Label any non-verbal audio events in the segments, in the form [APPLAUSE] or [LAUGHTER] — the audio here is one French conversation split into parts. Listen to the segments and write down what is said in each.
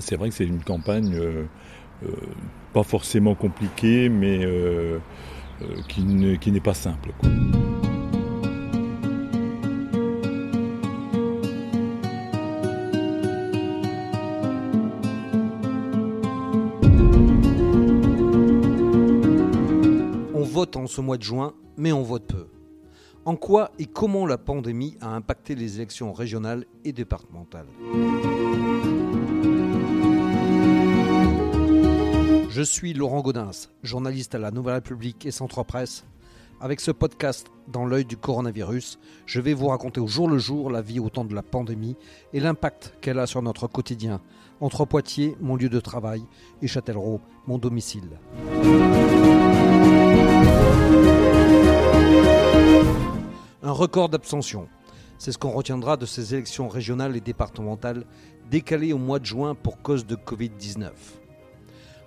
c'est vrai que c'est une campagne pas forcément compliquée, mais qui n'est pas simple. en ce mois de juin, mais on vote peu. En quoi et comment la pandémie a impacté les élections régionales et départementales? Je suis Laurent Gaudens, journaliste à la Nouvelle République et Centre Presse. Avec ce podcast dans l'œil du coronavirus, je vais vous raconter au jour le jour la vie au temps de la pandémie et l'impact qu'elle a sur notre quotidien, entre Poitiers, mon lieu de travail, et Châtellerault, mon domicile. Un record d'abstention. C'est ce qu'on retiendra de ces élections régionales et départementales décalées au mois de juin pour cause de Covid-19.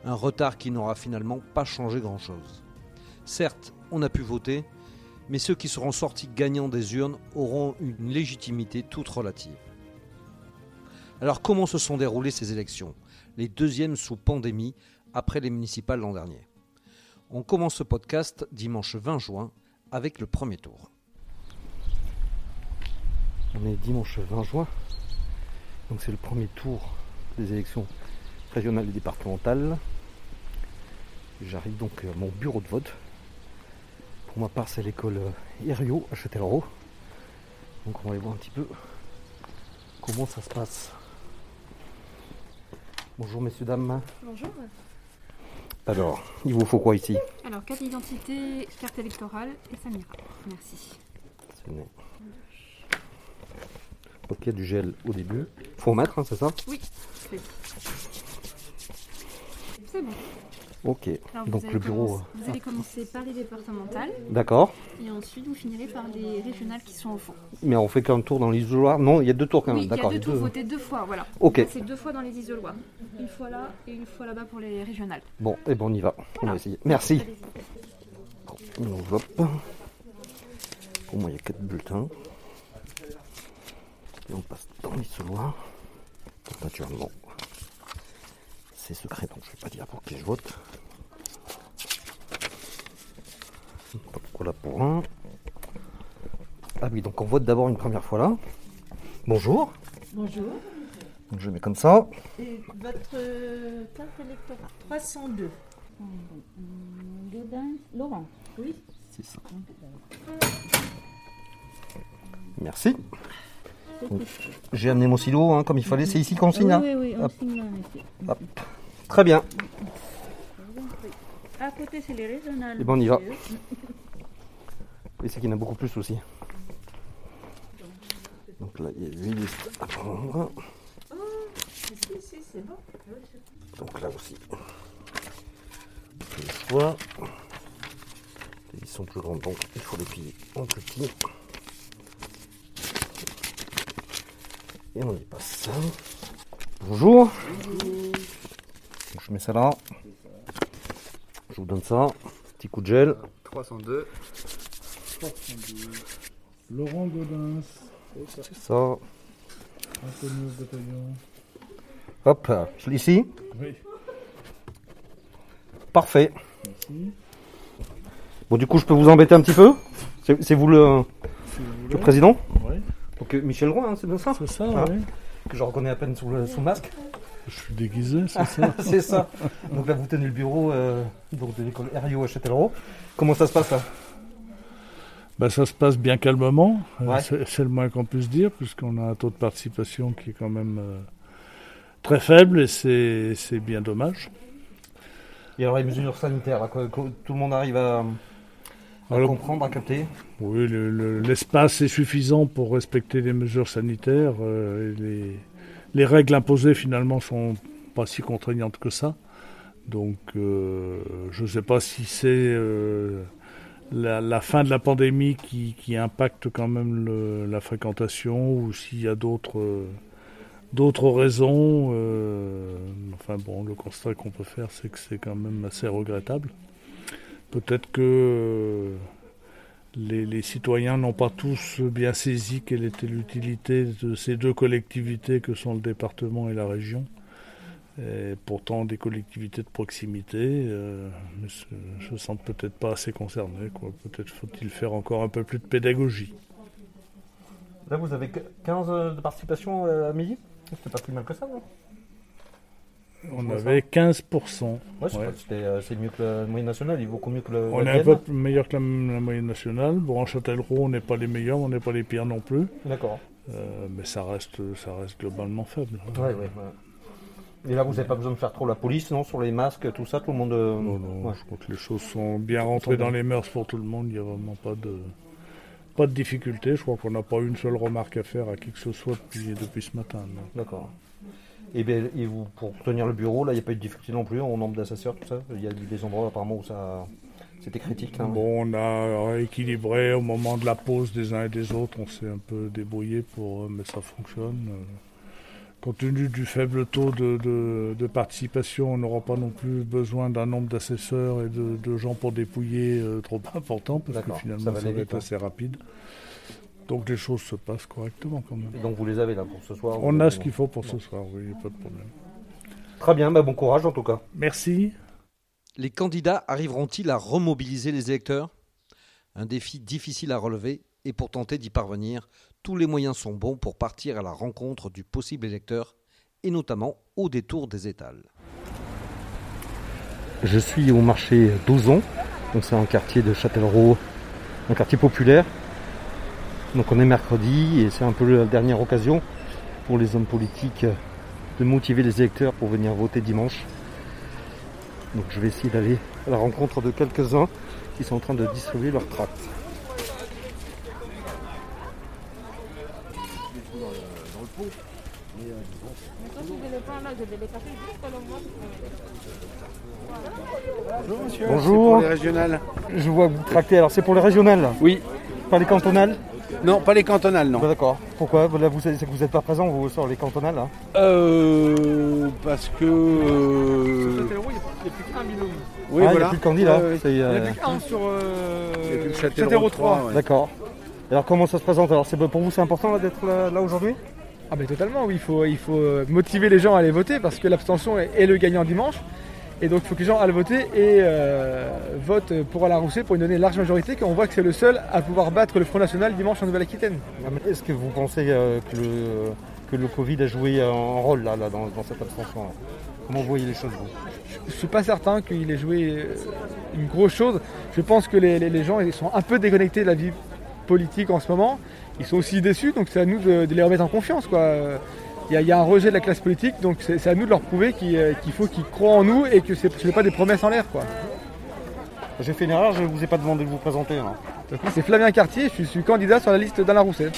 Un retard qui n'aura finalement pas changé grand-chose. Certes, on a pu voter, mais ceux qui seront sortis gagnants des urnes auront une légitimité toute relative. Alors comment se sont déroulées ces élections? Les deuxièmes sous pandémie après les municipales l'an dernier. On commence ce podcast dimanche 20 juin avec le premier tour. On est dimanche 20 juin, donc c'est le premier tour des élections régionales et départementales. J'arrive donc à mon bureau de vote. Pour ma part, c'est l'école Herriot à Châtellerault. Donc on va aller voir un petit peu comment ça se passe. Bonjour messieurs, dames. Bonjour. Alors, il vous faut quoi ici? Alors, carte d'identité, carte électorale et ça m'ira. Merci. Ok, du gel au début. Faut en mettre, hein, c'est ça? Oui, c'est bon. Ok, donc le bureau. vous allez commencer par les départementales. D'accord. Et ensuite, vous finirez par les régionales qui sont au fond. Mais on fait qu'un tour dans l'isoloir Non, il y a deux tours quand même. D'accord. Il y a deux tours, deux fois, voilà. Ok. C'est deux fois dans les isoloirs. Une fois là et une fois là-bas pour les régionales. Bon, et eh bon, on y va. On va essayer. Merci. Enveloppe. Au moins, il y a quatre bulletins. Et on passe dans l'isoloir. Naturellement, c'est secret, donc je ne vais pas dire pour qui je vote. Voilà pour un. Ah oui, donc on vote d'abord une première fois là. Bonjour. Bonjour. Donc je mets comme ça. Et votre euh, carte électorale 302. Laurent. Oui. C'est ça. Merci. J'ai amené mon silo hein, comme il fallait. C'est ici qu'on signe hein Oui, oui, on signe Hop. Très bien. À côté, c'est les régionales. Et bon, on y va. Et c'est qu'il y en a beaucoup plus aussi. Donc là, il y a 8 listes à prendre. Oh, si, si, c'est bon. Donc là aussi. Le choix. Ils sont plus grands, donc il faut les plier en petit. Et on y passe. Bonjour. je mets ça là. Je vous donne ça. Petit coup de gel. 302. 302. Laurent Godin. C'est ça. Hop, je l'ai ici. Oui. Parfait. Merci. Bon, du coup, je peux vous embêter un petit peu C'est vous le, le président Oui. Donc Michel Roy, hein, c'est bien ça C'est ça, ah, oui. Que je reconnais à peine sous le sous masque. Je suis déguisé, c'est ça [LAUGHS] C'est ça. Donc là, vous tenez le bureau euh, donc de l'école RIO à Châtellerault. Comment ça se passe là? Bah, Ça se passe bien calmement. Euh, c'est le moins qu'on puisse dire, puisqu'on a un taux de participation qui est quand même euh, très faible et c'est bien dommage. Et alors les mesures sanitaires, tout le monde arrive à, comprendre, à capter? Oui, l'espace est suffisant pour respecter les mesures sanitaires. les, les règles imposées finalement sont pas si contraignantes que ça. Donc euh, je ne sais pas si c'est euh, la, fin de la pandémie qui, impacte quand même la fréquentation ou s'il y a d'autres d'autres raisons. Euh, enfin bon, le constat qu'on peut faire, c'est que c'est quand même assez regrettable. Peut-être que les, citoyens n'ont pas tous bien saisi quelle était l'utilité de ces deux collectivités que sont le département et la région. Et pourtant des collectivités de proximité, euh, ne sens peut-être pas assez concerné. quoi. Peut-être faut-il faire encore un peu plus de pédagogie. Là, vous avez que 15 de participation euh, à midi? C'était pas plus mal que ça, non? On avait 15%. Ouais, c'est Ouais. euh, c'est mieux que la moyenne nationale, il vaut beaucoup mieux que le. On est un peu meilleur que la, la moyenne nationale. Bon, en Châtellerault, on n'est pas les meilleurs, on n'est pas les pires non plus. D'accord. Euh, mais ça reste, ça reste globalement faible. Ouais, ouais, ouais. Et là, vous n'avez pas besoin de faire trop la police, non Sur les masques, tout ça, tout le monde. euh, Non, non, ouais. je crois que les choses sont bien rentrées bien. dans les mœurs pour tout le monde. Il n'y a vraiment pas de, pas de difficulté. Je crois qu'on n'a pas une seule remarque à faire à qui que ce soit depuis, depuis ce matin. D'accord. Et, ben, et vous, pour tenir le bureau, là, il n'y a pas eu de difficulté non plus en nombre d'assesseurs, tout ça Il y a eu des endroits apparemment où ça. C'était critique. hein. Bon, on a rééquilibré au moment de la pause des uns et des autres. On s'est un peu débrouillé pour, mais ça fonctionne. Euh, Compte tenu du faible taux de, de- de participation, on n'aura pas non plus besoin d'un nombre d'assesseurs et de, de gens pour dépouiller euh, trop important, parce que ça finalement va ça aller va être hein. assez rapide. Donc les choses se passent correctement quand même. Et donc vous les avez là pour ce soir On a ce qu'il faut pour ce soir, oui, pas de problème. Très bien, bah, bon courage en tout cas. Merci. Les candidats arriveront-ils à remobiliser les électeurs? Un défi difficile à relever et pour tenter d'y parvenir, tous les moyens sont bons pour partir à la rencontre du possible électeur et notamment au détour des étals. Je suis au marché d'Ozon, donc c'est un quartier de Châtellerault, un quartier populaire. Donc on est mercredi et c'est un peu la dernière occasion pour les hommes politiques de motiver les électeurs pour venir voter dimanche. Donc je vais essayer d'aller à la rencontre de quelques-uns qui sont en train de distribuer leurs tracts. Bonjour. Pour les régionales Je vois que vous tractez, alors c'est pour les régionales Oui. Pas les cantonales Non, pas les cantonales, non. Bah, D'accord. Pourquoi Là, vous savez, c'est que vous n'êtes pas présent vous, sur les cantonales là Euh, parce que. euh, Oui, Ah, il n'y a voilà. plus de. Ouais, ouais. c'est, euh, sur Il y a plus de euh, Châtellerault Châtellerault 3, 3. ouais. D'accord. Alors comment ça se présente? Alors c'est pour vous c'est important là, d'être là, là aujourd'hui? Ah ben totalement, oui, il faut, il faut euh, motiver les gens à aller voter parce que l'abstention est, est le gagnant dimanche. Et donc il faut que les gens aillent voter et euh, votent pour Alain Rousset pour lui donner une large majorité, qu'on voit que c'est le seul à pouvoir battre le Front National dimanche en Nouvelle-Aquitaine. Est-ce que vous pensez euh, que, le, que le Covid a joué un rôle là, là, dans, dans cette abstention Comment vous voyez les choses vous? Je ne suis pas certain qu'il ait joué euh, une grosse chose. Je pense que les, les- les gens ils sont un peu déconnectés de la vie politique en ce moment. Ils sont aussi déçus, donc c'est à nous de, de les remettre en confiance. quoi. Il y, a- il y a un rejet de la classe politique, donc c'est à nous de leur prouver qu'il euh, qu'il faut qu'ils croient en nous et que ce n'est pas des promesses en l'air. quoi. J'ai fait une erreur, je ne vous ai pas demandé de vous présenter. hein. C'est Flavien Cartier, je suis candidat sur la liste d'Alain Rousset.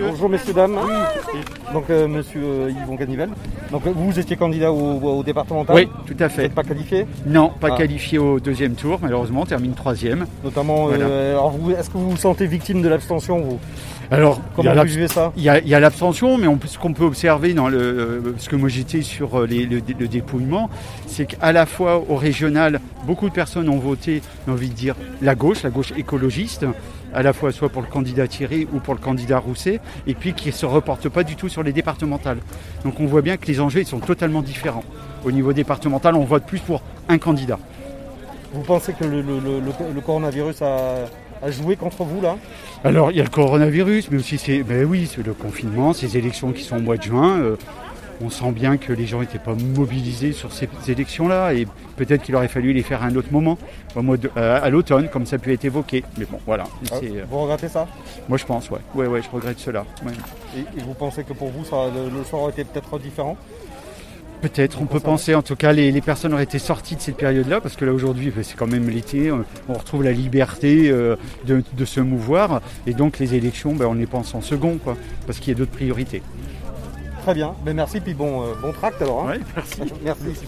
Bonjour messieurs, dames. Donc euh, monsieur euh, Yvon Ganivelle. Donc euh, vous, étiez candidat au, au départemental Oui, tout à Vous fait. n'êtes pas qualifié Non, pas Ah. qualifié au deuxième tour, malheureusement, on termine troisième. Notamment, Voilà. euh, alors vous, est-ce que vous vous sentez victime de l'abstention vous? Alors, il y Comment a vous l'abs- vivez ça? il y a, il y a l'abstention, mais on ce qu'on peut observer dans le, parce que moi j'étais sur euh, les- le, le dépouillement, c'est qu'à la fois au régional, beaucoup de personnes ont voté, j'ai envie de dire, la gauche, la gauche écologiste, à la fois soit pour le candidat Thierry ou pour le candidat Rousset, et puis qui ne se reportent pas du tout sur les départementales. Donc on voit bien que les enjeux ils sont totalement différents. Au niveau départemental, on vote plus pour un candidat. Vous pensez que le, le- le- le- le coronavirus a, a joué contre vous là? Alors, il y a le coronavirus, mais aussi, c'est, ben oui, c'est le confinement, ces élections qui sont au mois de juin. euh, on sent bien que les gens n'étaient pas mobilisés sur ces élections-là, et peut-être qu'il aurait fallu les faire à un autre moment, au mois de- euh, à l'automne, comme ça peut être évoqué. Mais bon, voilà. Ah, euh, Vous regrettez ça? moi, je pense, ouais. Ouais, ouais, je regrette cela. ouais. et, et vous pensez que pour vous, ça, le, le sort aurait été peut-être différent? Peut-être, on peut penser, en tout cas, les, les personnes auraient été sorties de cette période-là, parce que là, aujourd'hui, ben, c'est quand même l'été, euh, on retrouve la liberté euh, de, de se mouvoir, et donc les élections, ben, on les pense en second, quoi, parce qu'il y a d'autres priorités. Très bien, ben merci, puis bon, euh, bon tract alors. hein. Ouais, merci. merci.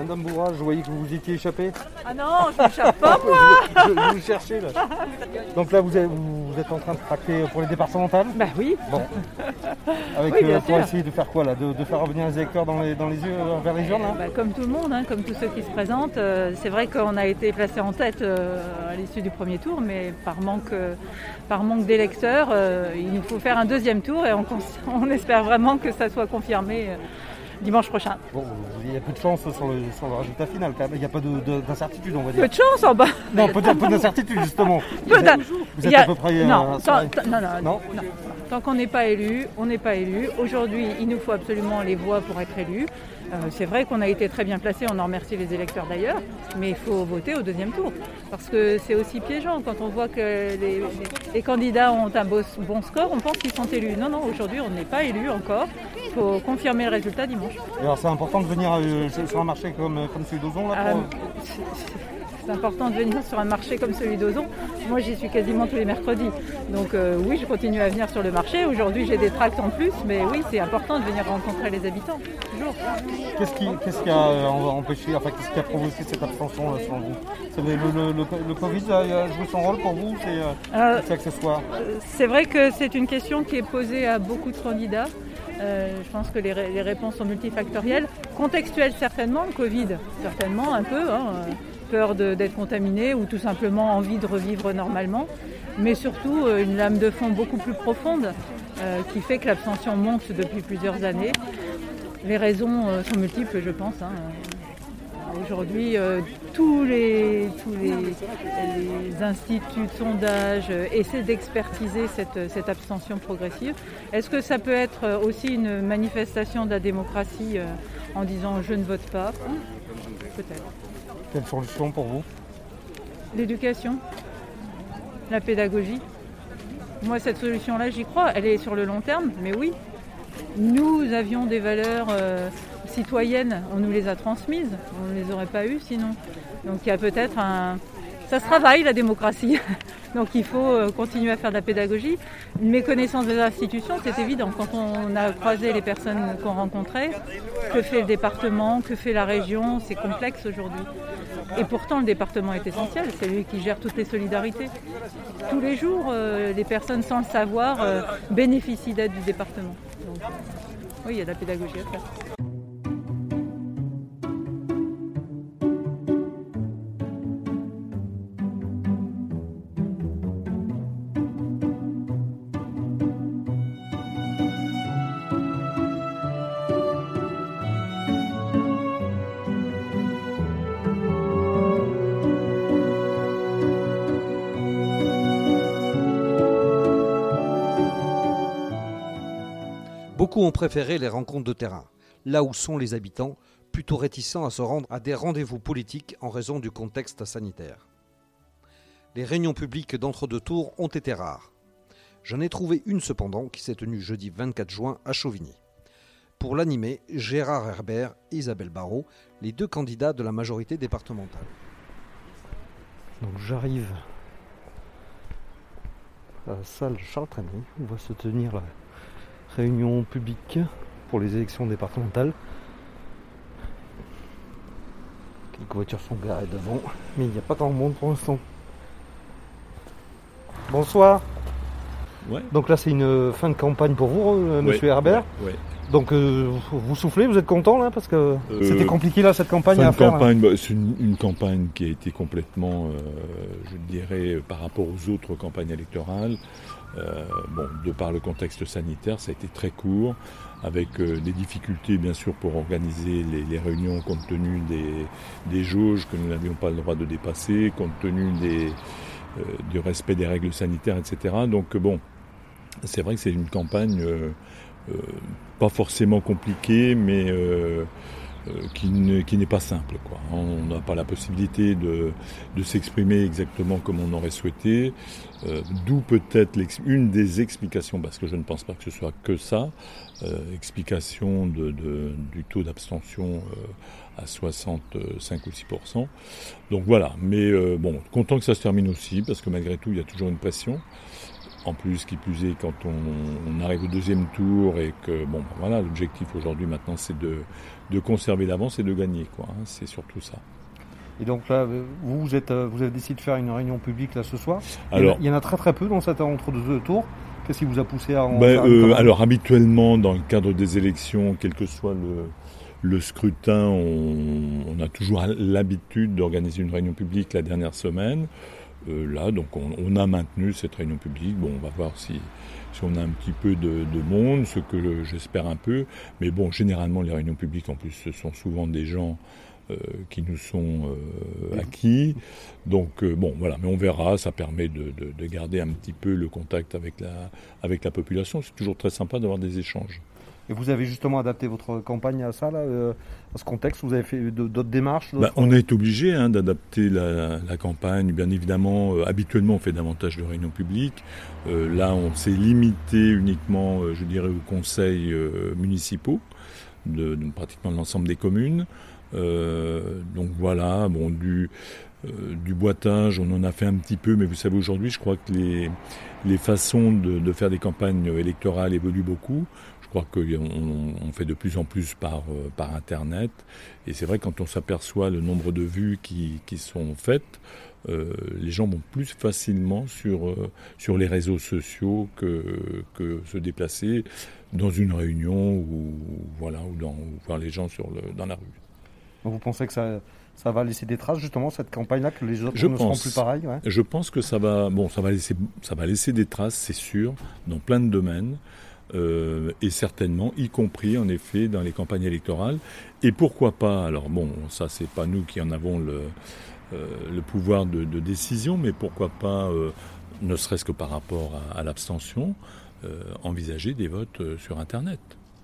Madame Bourras, je voyais que vous vous étiez échappé. Ah non, je m'échappe pas moi je, [LAUGHS] je, je vous cherchais là. Donc là, vous êtes, vous êtes en train de tracter pour les départementales? Bah oui. Bon. Avec, Oui, bien euh, pour sûr. essayer de faire quoi là de, de faire revenir les électeurs dans les, dans les yeux euh, vers les urnes là? Bah, comme tout le monde, hein, comme tous ceux qui se présentent, euh, c'est vrai qu'on a été placé en tête euh, à l'issue du premier tour, mais par manque, par manque d'électeurs, il nous faut faire un deuxième tour et on, [LAUGHS] on espère vraiment que ça soit confirmé dimanche prochain. Bon, il y a peu de chance sur le, sur le résultat final quand même. Il n'y a pas de- de- d'incertitude, on va dire. Peu de chance en bas. Non, peu de- peu d'incertitude justement. Peu Vous êtes, vous êtes a- à peu près. euh, non, tant- tant- non, non, Non non. Tant qu'on n'est pas élu, on n'est pas élu. Aujourd'hui, il nous faut absolument les voix pour être élu. Euh, c'est vrai qu'on a été très bien placé, on en remercie les électeurs d'ailleurs, mais il faut voter au deuxième tour. Parce que c'est aussi piégeant quand on voit que les, candidats ont un beau- bon score, on pense qu'ils sont élus. Non, non, aujourd'hui on n'est pas élu encore. Il faut confirmer le résultat dimanche. Et Alors c'est important de venir euh, sur sur un marché comme, comme celui d'Ozon là pour... Euh, C'est important de venir sur un marché comme celui d'Ozon. Moi, j'y suis quasiment tous les mercredis. Donc euh, oui, je continue à venir sur le marché. Aujourd'hui, j'ai des tracts en plus, mais oui, c'est important de venir rencontrer les habitants, toujours. Qu'est-ce qui, qu'est-ce qui a euh, empêché, enfin qu'est-ce qui a provoqué cette abstention là, selon vous? C'est le, le- le- le Covid a, joué son rôle pour vous C'est euh, Euh, c'est accessoire? C'est vrai que c'est une question qui est posée à beaucoup de candidats. Euh, je pense que les, ré- les réponses sont multifactorielles. Contextuelles certainement, le Covid certainement un peu, hein, euh, peur d'être contaminé ou tout simplement envie de revivre normalement. Mais surtout euh, une lame de fond beaucoup plus profonde euh, qui fait que l'abstention monte depuis plusieurs années. Les raisons euh, sont multiples je pense. hein. Aujourd'hui, tous, les, tous les, instituts de sondage essaient d'expertiser cette, cette abstention progressive. Est-ce que ça peut être aussi une manifestation de la démocratie en disant je ne vote pas Peut-être. Quelle solution pour vous L'éducation, la pédagogie. Moi, cette solution-là, j'y crois. Elle est sur le long terme, mais oui. Nous avions des valeurs euh, citoyennes, on nous les a transmises. On ne les aurait pas eues sinon. Donc il y a peut-être un... Ça se travaille, la démocratie. [LAUGHS] Donc il faut euh, continuer à faire de la pédagogie. Une méconnaissance des institutions, c'est évident. Quand on a croisé les personnes qu'on rencontrait, que fait le département, que fait la région, c'est complexe aujourd'hui. Et pourtant, le département est essentiel. C'est lui qui gère toutes les solidarités. Tous les jours, euh, les personnes sans le savoir euh, bénéficient d'aide du département. Donc, euh, oui, il y a de la pédagogie à faire. Ont préféré les rencontres de terrain, là où sont les habitants, plutôt réticents à se rendre à des rendez-vous politiques en raison du contexte sanitaire. Les réunions publiques d'entre-deux tours ont été rares. J'en ai trouvé une cependant qui s'est tenue jeudi 24 juin à Chauvigny. Pour l'animer, Gérard Herbert et Isabelle Barrault, les deux candidats de la majorité départementale. J'arrive à la salle où va se tenir réunion publique pour les élections départementales. Quelques voitures sont garées devant, mais il n'y a pas tant de monde pour l'instant. Bonsoir. Ouais. Donc là c'est une fin de campagne pour vous, euh, monsieur Ouais, Herbert. ouais. Donc euh, vous soufflez, vous êtes content là parce que Euh, c'était compliqué là cette campagne à hein. campagne, bah, c'est une, une campagne qui a été complètement, euh, je dirais, par rapport aux autres campagnes électorales. bon, de par le contexte sanitaire, ça a été très court, avec des difficultés bien sûr pour organiser les, les réunions compte tenu des, des jauges que nous n'avions pas le droit de dépasser, compte tenu des, du respect des règles sanitaires, etc. Donc bon, c'est vrai que c'est une campagne pas forcément compliquée, mais euh, euh, qui ne- qui n'est pas simple. Quoi. On n'a pas la possibilité de, s'exprimer exactement comme on aurait souhaité, euh, d'où peut-être une des explications, parce que je ne pense pas que ce soit que ça, euh, explication du taux d'abstention euh, à 65 ou 6% Donc voilà, mais euh, bon, content que ça se termine aussi, parce que malgré tout, il y a toujours une pression. En plus, qui plus est, quand on, arrive au deuxième tour et que, bon, ben voilà, l'objectif aujourd'hui maintenant, c'est de, de conserver l'avance et de gagner, quoi. Hein. c'est surtout ça. Et donc là, vous, vous, êtes, vous avez décidé de faire une réunion publique là ce soir. Alors, il y en a très très peu dans cette entre-deux tours. Qu'est-ce qui vous a poussé à en ben, euh, Alors habituellement, dans le cadre des élections, quel que soit le, le scrutin, on, a toujours l'habitude d'organiser une réunion publique la dernière semaine. Euh, là, donc on, a maintenu cette réunion publique. Bon, on va voir si, si on a un petit peu de, monde, ce que j'espère un peu. Mais bon, généralement, les réunions publiques, en plus, ce sont souvent des gens euh, qui nous sont euh, acquis. Donc bon, voilà, mais on verra, ça permet de, de, garder un petit peu le contact avec la, avec la population. C'est toujours très sympa d'avoir des échanges. Et vous avez justement adapté votre campagne à ça, euh, à ce contexte Vous avez fait d'autres démarches bah, On est obligé hein, d'adapter la, campagne. Bien évidemment, euh, habituellement, on fait davantage de réunions publiques. Euh, là, on s'est limité uniquement, je dirais, aux conseils municipaux de, de, pratiquement l'ensemble des communes. donc voilà, bon, du, boitage, on en a fait un petit peu, mais vous savez, aujourd'hui, je crois que les, façons de, faire des campagnes électorales évoluent beaucoup. Je crois qu'on on fait de plus en plus par, euh, par Internet. Et c'est vrai, quand on s'aperçoit le nombre de vues qui, qui sont faites, euh, les gens vont plus facilement sur, euh, sur les réseaux sociaux que, que se déplacer dans une réunion ou, voilà, ou, dans, voir les gens sur le, dans la rue. Vous pensez que ça, ça va laisser des traces justement cette campagne-là que les autres je ne seront plus pareils Je pense que ça va, bon, ça va laisser, ça va laisser des traces, c'est sûr, dans plein de domaines. Euh, et certainement, y compris en effet dans les campagnes électorales. Et pourquoi pas, alors bon, ça c'est pas nous qui en avons le, euh, pouvoir de, décision, mais pourquoi pas, euh, ne serait-ce que par rapport à, l'abstention, envisager des votes sur Internet.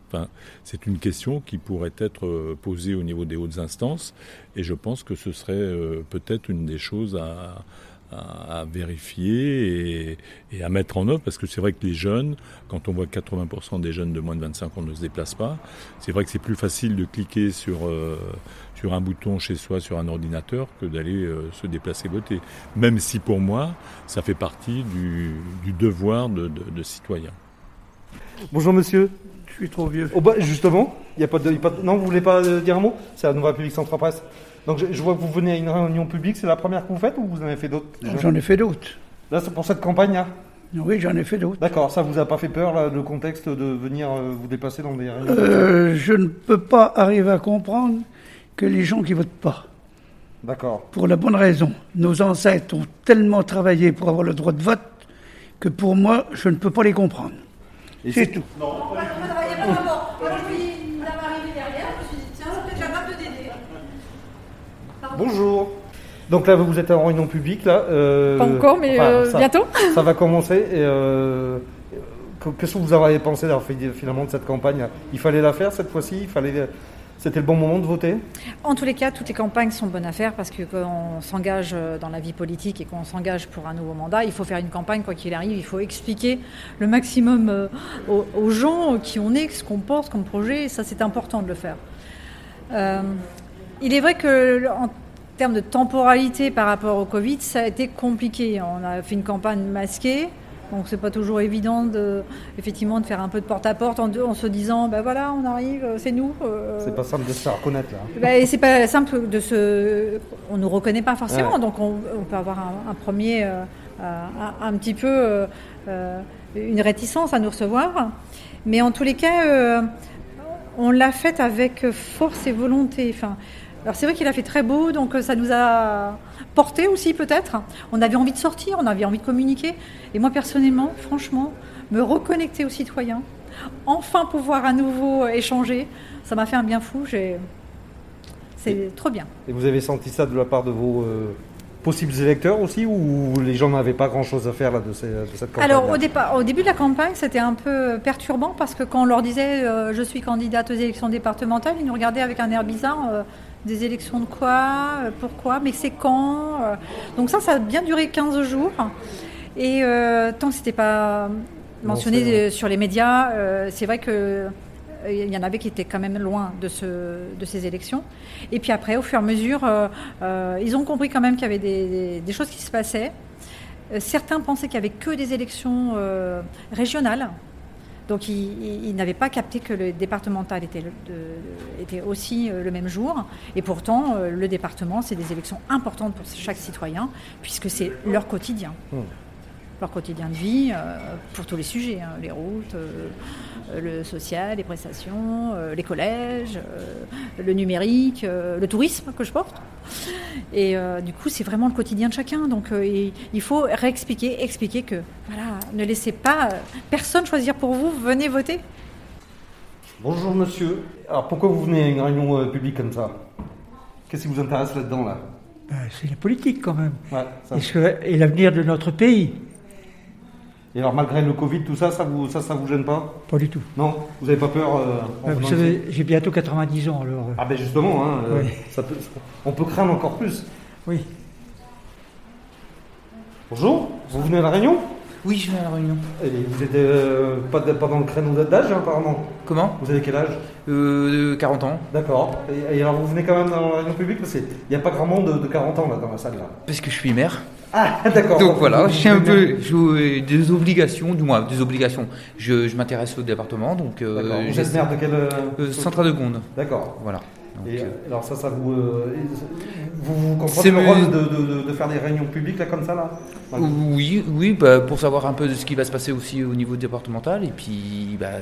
Enfin, c'est une question qui pourrait être posée au niveau des hautes instances, et je pense que ce serait peut-être une des choses à, vérifier et, à mettre en œuvre, parce que c'est vrai que les jeunes, quand on voit que 80% des jeunes de moins de 25 ans ne se déplacent pas, c'est vrai que c'est plus facile de cliquer sur, euh, sur un bouton chez soi sur un ordinateur que d'aller euh, se déplacer voter. Même si pour moi, ça fait partie du, du devoir de, de, citoyen. Bonjour monsieur. Je suis trop vieux. Oh bah justement, il y a pas de, non, vous voulez pas dire un mot? C'est la Nouvelle République Centre Presse. Donc je, vois que vous venez à une réunion publique, c'est la première que vous faites ou vous en avez fait d'autres J'en ai fait d'autres. Là, c'est pour cette campagne-là? Oui, j'en ai fait d'autres. D'accord, ça vous a pas fait peur, là, le contexte de venir euh, vous déplacer dans des réunions euh, Je ne peux pas arriver à comprendre que les gens qui votent pas. D'accord. Pour la bonne raison. Nos ancêtres ont tellement travaillé pour avoir le droit de vote que pour moi, je ne peux pas les comprendre. C'est tout. Non, Bonjour. Donc là, vous êtes en réunion publique, là. Euh, Pas encore, mais euh, bientôt. [LAUGHS] Ça va commencer. Et euh, qu'est-ce que vous avez pensé finalement de cette campagne? Il fallait la faire cette fois-ci? Il fallait. C'était le bon moment de voter? En tous les cas, toutes les campagnes sont bonnes à faire parce que quand on s'engage dans la vie politique et qu'on s'engage pour un nouveau mandat, il faut faire une campagne quoi qu'il arrive. Il faut expliquer le maximum aux, gens qui on est, ce qu'on porte comme projet. Et ça, c'est important de le faire. il est vrai que en termes de temporalité par rapport au Covid, ça a été compliqué. On a fait une campagne masquée. Donc c'est pas toujours évident de, effectivement de faire un peu de porte-à-porte en, en, se disant ben voilà on arrive c'est nous. Euh. C'est pas simple de se faire reconnaître là. Ben, c'est pas simple de se, on nous reconnaît pas forcément donc on, peut avoir un, premier euh, un, petit peu euh, une réticence à nous recevoir, mais en tous les cas on l'a fait avec force et volonté. Enfin alors c'est vrai qu'il a fait très beau, donc euh, ça nous a porté aussi peut-être. On avait envie de sortir, on avait envie de communiquer. Et moi personnellement, franchement, me reconnecter aux citoyens, enfin pouvoir à nouveau échanger, ça m'a fait un bien fou. C'est trop bien. Et vous avez senti ça de la part de vos euh, possibles électeurs aussi, ou les gens n'avaient pas grand-chose à faire là, de, cette campagne Alors au, départ, au début de la campagne, c'était un peu perturbant parce que quand on leur disait euh, je suis candidate aux élections départementales, ils nous regardaient avec un air bizarre. Des élections de quoi euh, Pourquoi Mais c'est quand euh Donc ça, ça a bien duré 15 jours. Et euh, tant que c'était pas mentionné sur les médias, c'est vrai que il y en avait qui étaient quand même loin de, ce, de ces élections. Et puis après, au fur et à mesure, ils ont compris quand même qu'il y avait des, choses qui se passaient. Certains pensaient qu'il n'y avait que des élections régionales. Donc ils, n'avaient pas capté que le départemental était, aussi le même jour. Et pourtant, le département, c'est des élections importantes pour chaque citoyen, puisque c'est leur quotidien. Mmh leur quotidien de vie euh, pour tous les sujets, hein, les routes, euh, le social, les prestations, euh, les collèges, le numérique, le tourisme que je porte. Et du coup, c'est vraiment le quotidien de chacun. Donc il faut réexpliquer, expliquer que voilà, ne laissez pas personne choisir pour vous, venez voter. Bonjour monsieur. Alors pourquoi vous venez à une réunion publique comme ça? Qu'est-ce qui vous intéresse là-dedans là, ben, C'est la politique quand même. et l'avenir de notre pays. Et alors malgré le Covid, tout ça, ça vous, ça, ça vous gêne pas? Pas du tout. Non? Vous n'avez pas peur euh, Vous savez, j'ai bientôt 90 ans alors. Euh. Ah ben justement, hein, euh, ça peut, on peut craindre encore plus. Oui. Bonjour, vous venez à la Réunion? Oui, je viens à la Réunion. Et vous n'êtes pas, pas, dans le créneau d'âge hein, apparemment Comment? Vous avez quel âge? Euh, 40 ans. D'accord. Et, alors vous venez quand même dans la Réunion publique parce qu'il n'y a pas grand monde de, de 40 ans là dans la salle là. Parce que je suis maire. Ah, [LAUGHS] d'accord. Donc voilà, j'ai un peu des obligations, du moins des obligations. Je, je m'intéresse au département, donc. Euh, vous êtes maire de quel euh, euh Centre de Gonde. D'accord. Voilà. Et euh, alors ça, ça vous, vous, vous comprenez le rôle de, de, de, faire des réunions publiques là comme ça là Oui, oui, bah, pour savoir un peu de ce qui va se passer aussi au niveau départemental et puis bah,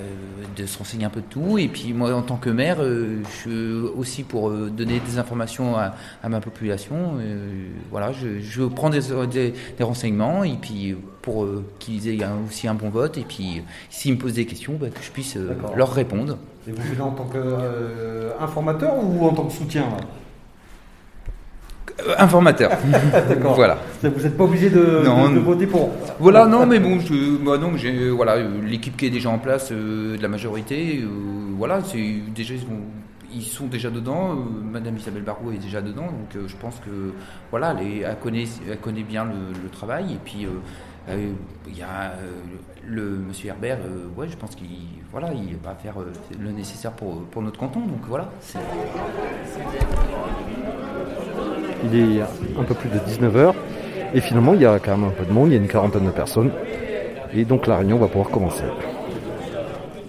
de se renseigner un peu de tout. Et puis moi, en tant que maire, je suis aussi pour donner des informations à, à ma population. voilà, je, je prends des, des, des, renseignements et puis pour qu'ils aient aussi un bon vote. Et puis s'ils me posent des questions, bah, que je puisse leur répondre. Et vous venez en tant qu'informateur ou en tant que soutien euh, informateur. [LAUGHS] D'accord. Voilà. Vous n'êtes pas obligé de, de, voter pour. Voilà, non, mais bon, je, bah non, j'ai voilà l'équipe qui est déjà en place euh, de la majorité. Euh, voilà, c'est déjà ils sont, déjà dedans. Madame Isabelle Barrault est déjà dedans, donc je pense que voilà, elle, connaît, elle connaît bien le, travail et puis. Il y a le monsieur Herbert, ouais, je pense qu'il voilà, il va faire le nécessaire pour, pour notre canton, donc voilà. Il est un peu plus de 19h. Et finalement, il y a quand même un peu de monde, il y a une quarantaine de personnes. Et donc la réunion va pouvoir commencer.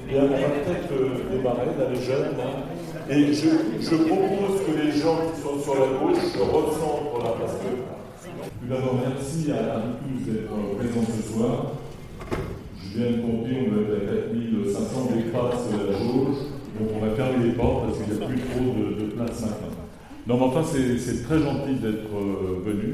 Bien, on va peut-être euh, démarrer, là, les jeunes. Hein. Et je, je, propose que les gens qui sont sur la gauche se recentrent là, parce que tout d'abord, merci à, tous d'être présents ce soir. Je viens de compter, on va être à 4500 dépasse la jauge. Donc on va fermer les portes parce qu'il n'y a plus trop de, de place maintenant. Non, mais enfin, c'est très gentil d'être euh, venu.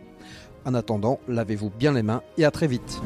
En attendant, lavez-vous bien les mains et à très vite.